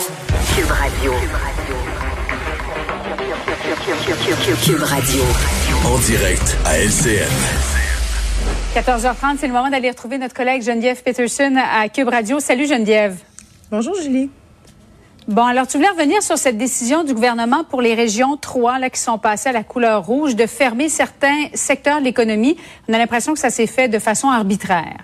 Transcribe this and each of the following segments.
Cube Radio. Cube Radio. En direct à LCN. 14h30, c'est le moment d'aller retrouver notre collègue Geneviève Peterson à Cube Radio. Salut Geneviève. Bonjour Julie. Bon, alors tu voulais revenir sur cette décision du gouvernement pour les régions 3 là, qui sont passées à la couleur rouge de fermer certains secteurs de l'économie. On a l'impression que ça s'est fait de façon arbitraire.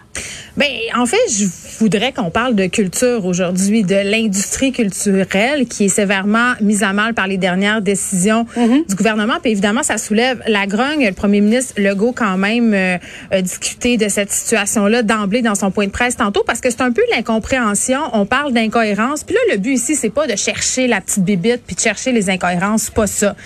Ben, en fait, je voudrais qu'on parle de culture aujourd'hui, de l'industrie culturelle qui est sévèrement mise à mal par les dernières décisions du gouvernement. Puis évidemment, ça soulève la grogne. Le premier ministre Legault, quand même, euh, a discuté de cette situation-là d'emblée dans son point de presse tantôt parce que c'est un peu l'incompréhension. On parle d'incohérence. Puis là, le but ici, c'est pas de chercher la petite bibite puis de chercher les incohérences. Pas ça.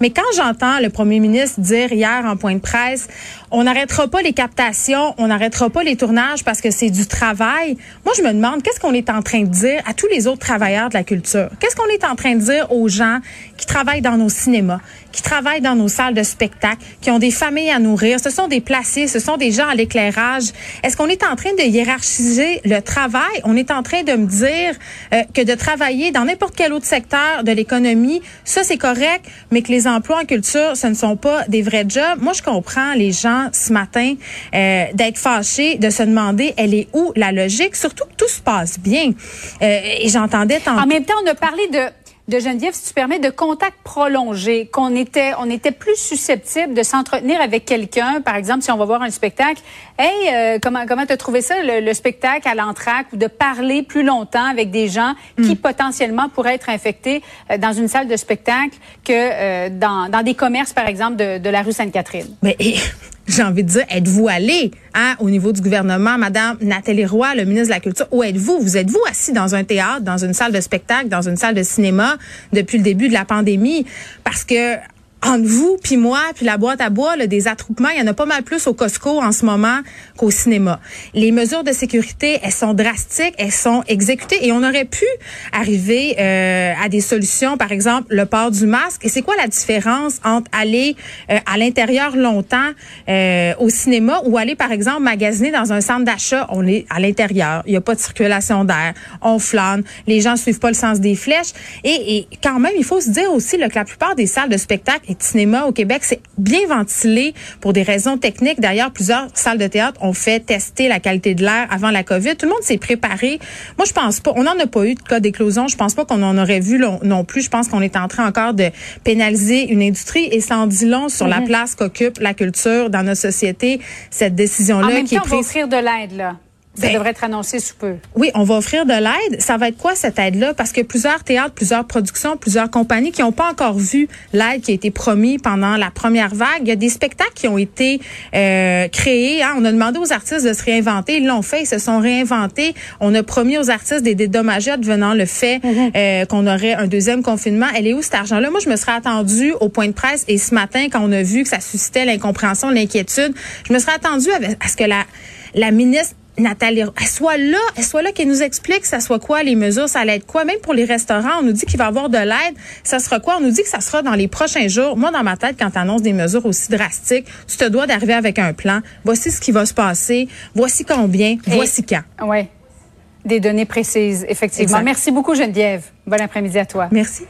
Mais quand j'entends le premier ministre dire hier en point de presse, on n'arrêtera pas les captations, on n'arrêtera pas les tournages parce que c'est du travail. Moi, je me demande qu'est-ce qu'on est en train de dire à tous les autres travailleurs de la culture? Qu'est-ce qu'on est en train de dire aux gens qui travaillent dans nos cinémas, qui travaillent dans nos salles de spectacle, qui ont des familles à nourrir? Ce sont des placés, ce sont des gens à l'éclairage. Est-ce qu'on est en train de hiérarchiser le travail? On est en train de me dire euh, que de travailler dans n'importe quel autre secteur de l'économie, ça c'est correct, mais que les emplois en culture, ce ne sont pas des vrais jobs. Moi, je comprends les gens ce matin euh, d'être fâchés, de se demander, elle est où la logique? Surtout que tout se passe bien. Euh, et j'entendais tantôt... En même temps, on a parlé de de Geneviève, si tu permets, de contact prolongé, qu'on était, on était plus susceptible de s'entretenir avec quelqu'un, par exemple, si on va voir un spectacle. Hey, euh, comment comment t'as trouvé ça le, spectacle à l'entraque ou de parler plus longtemps avec des gens qui mm. potentiellement pourraient être infectés euh, dans une salle de spectacle que euh, dans, dans des commerces, par exemple, de, de la rue Sainte-Catherine. Mais j'ai envie de dire, êtes-vous allé hein, au niveau du gouvernement, Madame Nathalie Roy, le ministre de la Culture, où êtes-vous? Vous êtes-vous assis dans un théâtre, dans une salle de spectacle, dans une salle de cinéma depuis le début de la pandémie? Parce que entre vous, puis moi, puis la boîte à bois, là, des attroupements, il y en a pas mal plus au Costco en ce moment qu'au cinéma. Les mesures de sécurité, elles sont drastiques, elles sont exécutées et on aurait pu arriver euh, à des solutions, par exemple le port du masque. Et c'est quoi la différence entre aller euh, à l'intérieur longtemps euh, au cinéma ou aller, par exemple, magasiner dans un centre d'achat? On est à l'intérieur, il n'y a pas de circulation d'air, on flâne, les gens suivent pas le sens des flèches. Et, et quand même, il faut se dire aussi là, que la plupart des salles de spectacle de cinéma au Québec, c'est bien ventilé pour des raisons techniques. D'ailleurs, plusieurs salles de théâtre ont fait tester la qualité de l'air avant la COVID. Tout le monde s'est préparé. Moi, je pense pas. On n'en a pas eu de cas d'éclosion. Je pense pas qu'on en aurait vu non plus. Je pense qu'on est en train encore de pénaliser une industrie et ça en dit long sur la mhm. place qu'occupe la culture dans notre société. Cette décision-là qui est prise. On va offrir de l'aide là. Ça ben, devrait être annoncé sous peu. Oui, on va offrir de l'aide. Ça va être quoi cette aide-là? Parce que plusieurs théâtres, plusieurs productions, plusieurs compagnies qui n'ont pas encore vu l'aide qui a été promise pendant la première vague. Il y a des spectacles qui ont été euh, créés. Hein. On a demandé aux artistes de se réinventer. Ils l'ont fait. Ils se sont réinventés. On a promis aux artistes des dédommagements devenant le fait mm-hmm. euh, qu'on aurait un deuxième confinement. Elle est où cet argent-là? Moi, je me serais attendue au point de presse et ce matin, quand on a vu que ça suscitait l'incompréhension, l'inquiétude, je me serais attendue à ce que la, la ministre Nathalie, elle soit là, elle soit là, qu'elle nous explique ça soit quoi les mesures, ça allait être quoi. Même pour les restaurants, on nous dit qu'il va y avoir de l'aide. Ça sera quoi? On nous dit que ça sera dans les prochains jours. Moi, dans ma tête, quand tu annonces des mesures aussi drastiques, tu te dois d'arriver avec un plan. Voici ce qui va se passer. Voici combien. voici quand. Oui. Des données précises, effectivement. Merci beaucoup, Geneviève. Bon après-midi à toi. Merci.